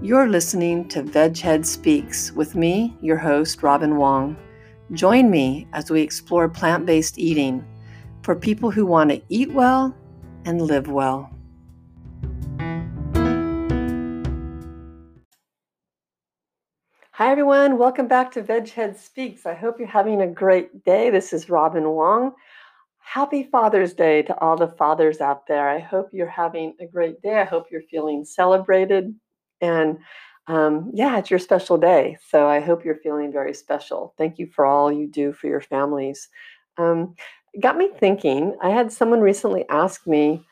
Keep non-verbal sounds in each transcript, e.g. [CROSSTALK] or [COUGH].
You're listening to Veghead Speaks with me, your host, Robin Wong. Join me as we explore plant based eating for people who want to eat well and live well. Hi, everyone. Welcome back to Veghead Speaks. I hope you're having a great day. This is Robin Wong. Happy Father's Day to all the fathers out there. I hope you're having a great day. I hope you're feeling celebrated and um, yeah, it's your special day. So I hope you're feeling very special. Thank you for all you do for your families. Um, got me thinking. I had someone recently ask me,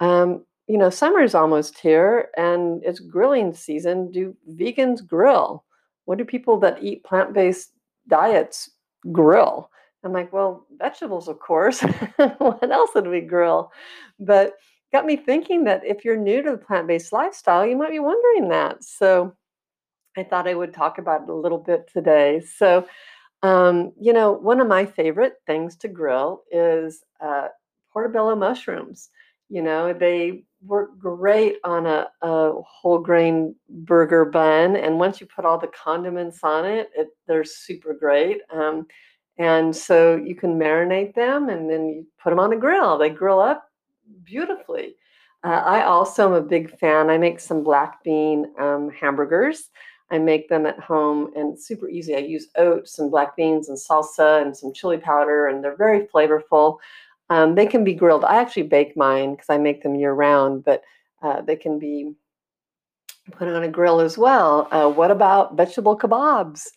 um, you know, summer's almost here and it's grilling season. Do vegans grill? What do people that eat plant based diets grill? I'm like, well, vegetables, of course. [LAUGHS] what else would we grill? But got me thinking that if you're new to the plant based lifestyle, you might be wondering that. So I thought I would talk about it a little bit today. So, um, you know, one of my favorite things to grill is uh, portobello mushrooms. You know, they work great on a, a, whole grain burger bun. And once you put all the condiments on it, it they're super great. Um, and so you can marinate them and then you put them on a grill. They grill up beautifully. Uh, I also am a big fan. I make some black bean um, hamburgers. I make them at home and super easy. I use oats and black beans and salsa and some chili powder, and they're very flavorful. Um, they can be grilled. I actually bake mine because I make them year round, but uh, they can be put on a grill as well. Uh, what about vegetable kebabs?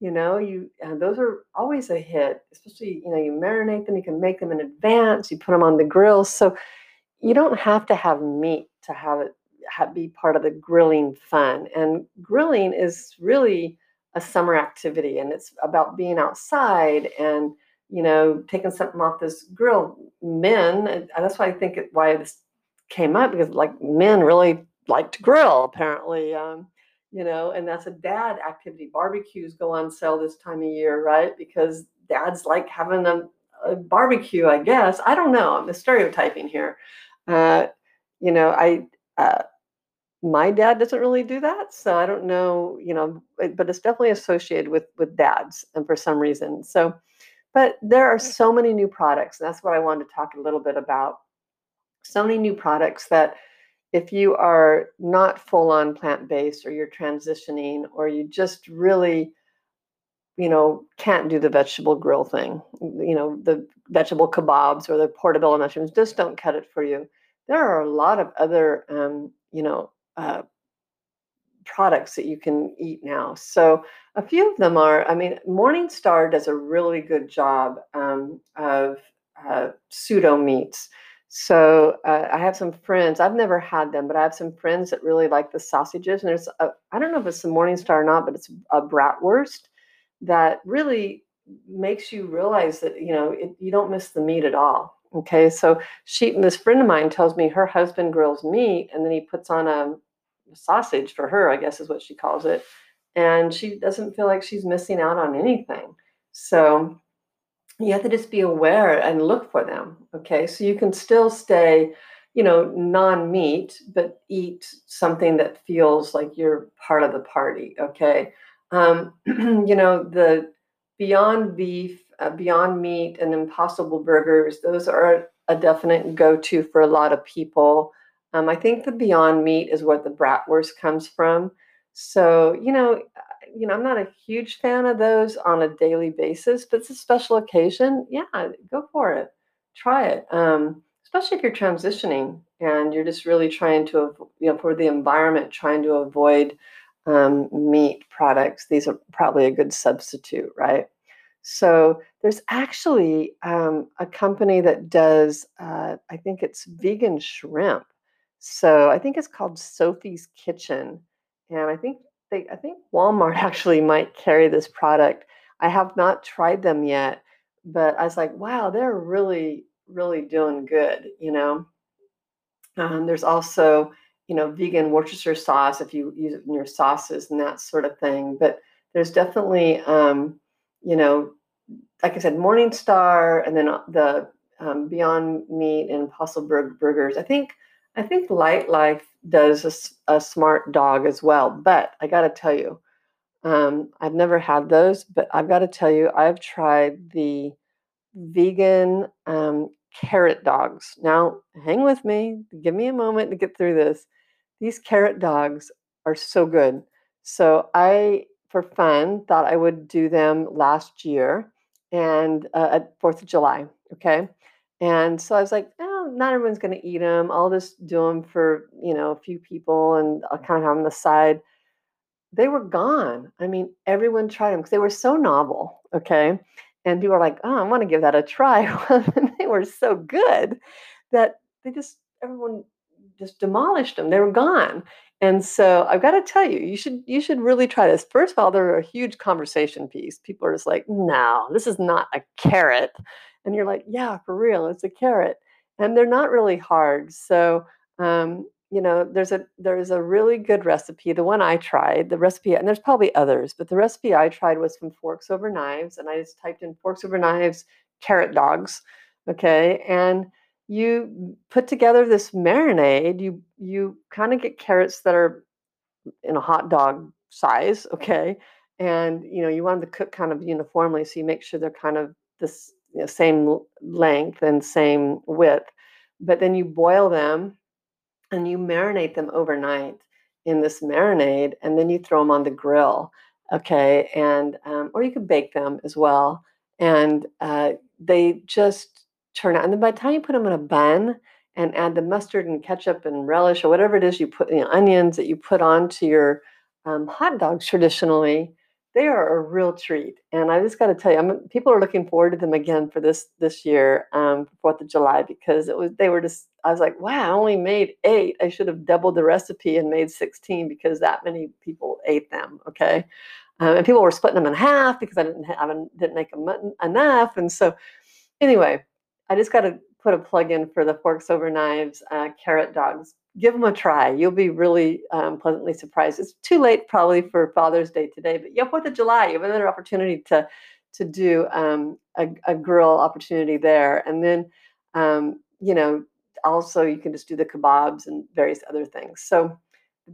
You know, you uh, those are always a hit. Especially, you know, you marinate them. You can make them in advance. You put them on the grill. So you don't have to have meat to have it have, be part of the grilling fun. And grilling is really a summer activity, and it's about being outside and you know taking something off this grill. Men, that's why I think it, why this came up because like men really like to grill apparently. Um, you know, and that's a dad activity. Barbecues go on sale this time of year, right? Because dads like having a, a barbecue, I guess. I don't know. I'm stereotyping here. Uh, you know, I uh, my dad doesn't really do that, so I don't know. You know, but it's definitely associated with with dads, and for some reason. So, but there are so many new products, and that's what I wanted to talk a little bit about. So many new products that if you are not full on plant based or you're transitioning or you just really you know can't do the vegetable grill thing you know the vegetable kebabs or the portobello mushrooms just don't cut it for you there are a lot of other um, you know uh, products that you can eat now so a few of them are i mean morningstar does a really good job um, of uh, pseudo meats so uh, I have some friends. I've never had them, but I have some friends that really like the sausages. And there's I don't know if it's the Morningstar or not, but it's a bratwurst that really makes you realize that you know it, you don't miss the meat at all. Okay, so she this friend of mine tells me her husband grills meat and then he puts on a sausage for her, I guess is what she calls it, and she doesn't feel like she's missing out on anything. So you have to just be aware and look for them okay so you can still stay you know non-meat but eat something that feels like you're part of the party okay um, [CLEARS THROAT] you know the beyond beef uh, beyond meat and impossible burgers those are a definite go-to for a lot of people um, i think the beyond meat is where the bratwurst comes from so you know you know, I'm not a huge fan of those on a daily basis, but it's a special occasion. Yeah, go for it. Try it. Um, especially if you're transitioning and you're just really trying to, you know, for the environment, trying to avoid um, meat products. These are probably a good substitute, right? So there's actually um, a company that does, uh, I think it's vegan shrimp. So I think it's called Sophie's Kitchen. And I think they I think Walmart [LAUGHS] actually might carry this product. I have not tried them yet, but I was like, wow, they're really, really doing good, you know. Um, there's also, you know, vegan Worcestershire sauce if you use it in your sauces and that sort of thing. But there's definitely, um, you know, like I said, Morningstar, and then uh, the um, Beyond Meat and Impossible Burgers. I think I think Lightlife does a, a smart dog as well. But I got to tell you, um, I've never had those, but I've got to tell you, I've tried the vegan um, carrot dogs. Now, hang with me. Give me a moment to get through this. These carrot dogs are so good. So I, for fun, thought I would do them last year and uh, at Fourth of July. Okay, and so I was like, oh, not everyone's going to eat them. I'll just do them for you know a few people, and I'll kind of have them on the side. They were gone. I mean, everyone tried them because they were so novel. Okay, and people were like, oh, I want to give that a try. [LAUGHS] And they were so good that they just everyone just demolished them. They were gone. And so I've got to tell you, you should you should really try this. First of all, they're a huge conversation piece. People are just like, no, this is not a carrot. And you're like, yeah, for real, it's a carrot. And they're not really hard. So um, you know, there's a there's a really good recipe. The one I tried, the recipe, and there's probably others, but the recipe I tried was from Forks Over Knives, and I just typed in Forks Over Knives carrot dogs. Okay, and you put together this marinade. You you kind of get carrots that are in a hot dog size, okay, and you know you want them to cook kind of uniformly, so you make sure they're kind of this you know, same length and same width. But then you boil them and you marinate them overnight in this marinade, and then you throw them on the grill, okay, and um, or you could bake them as well, and uh, they just turn out. And then by the time you put them in a bun and add the mustard and ketchup and relish or whatever it is you put, you know, onions that you put onto your um, hot dogs traditionally, they are a real treat. And I just got to tell you, I'm, people are looking forward to them again for this this year, um, Fourth of July, because it was they were just. I was like, wow, I only made eight. I should have doubled the recipe and made sixteen because that many people ate them. Okay, um, and people were splitting them in half because I didn't have didn't make them enough. And so, anyway, I just got to put a plug in for the Forks Over Knives uh, carrot dogs. Give them a try. You'll be really um, pleasantly surprised. It's too late probably for Father's Day today, but yeah, Fourth of July, you have another opportunity to to do um, a, a, grill opportunity there, and then um, you know also you can just do the kebabs and various other things. So,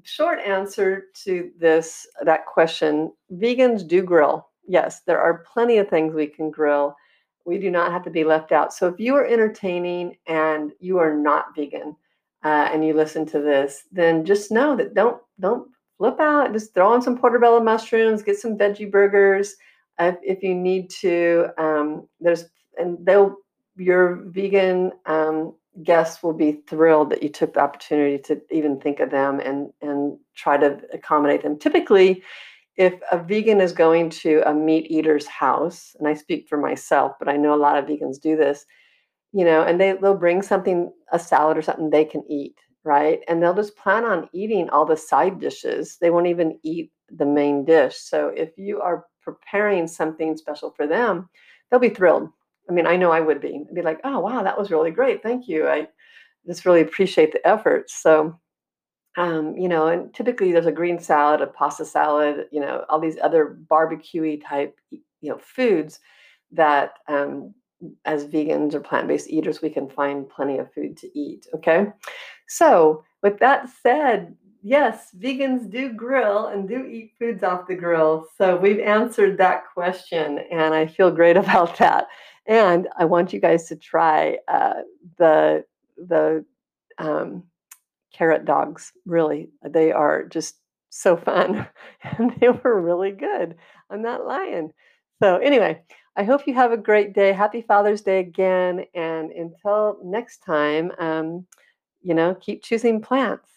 short answer to this that question: vegans do grill. Yes, there are plenty of things we can grill we do not have to be left out. So if you are entertaining and you are not vegan uh, and you listen to this, then just know that don't don't flip out. Just throw on some portobello mushrooms, get some veggie burgers if, if you need to. Um, there's and they'll your vegan um, guests will be thrilled that you took the opportunity to even think of them and and try to accommodate them. Typically, if a vegan is going to a meat eater's house, and I speak for myself, but I know a lot of vegans do this, you know, and they, they'll bring something, a salad or something they can eat, right? And they'll just plan on eating all the side dishes. They won't even eat the main dish. So if you are preparing something special for them, they'll be thrilled. I mean, I know I would be. I'd be like, oh, wow, that was really great. Thank you. I just really appreciate the effort. So um, you know, and typically there's a green salad, a pasta salad, you know, all these other barbecuey type, you know, foods that um, as vegans or plant-based eaters, we can find plenty of food to eat. Okay, so with that said, yes, vegans do grill and do eat foods off the grill. So we've answered that question, and I feel great [LAUGHS] about that. And I want you guys to try uh, the the um, carrot dogs. Really, they are just so fun, [LAUGHS] and they were really good. I'm not lying. So anyway, I hope you have a great day. Happy Father's Day again, and until next time, um, you know, keep choosing plants.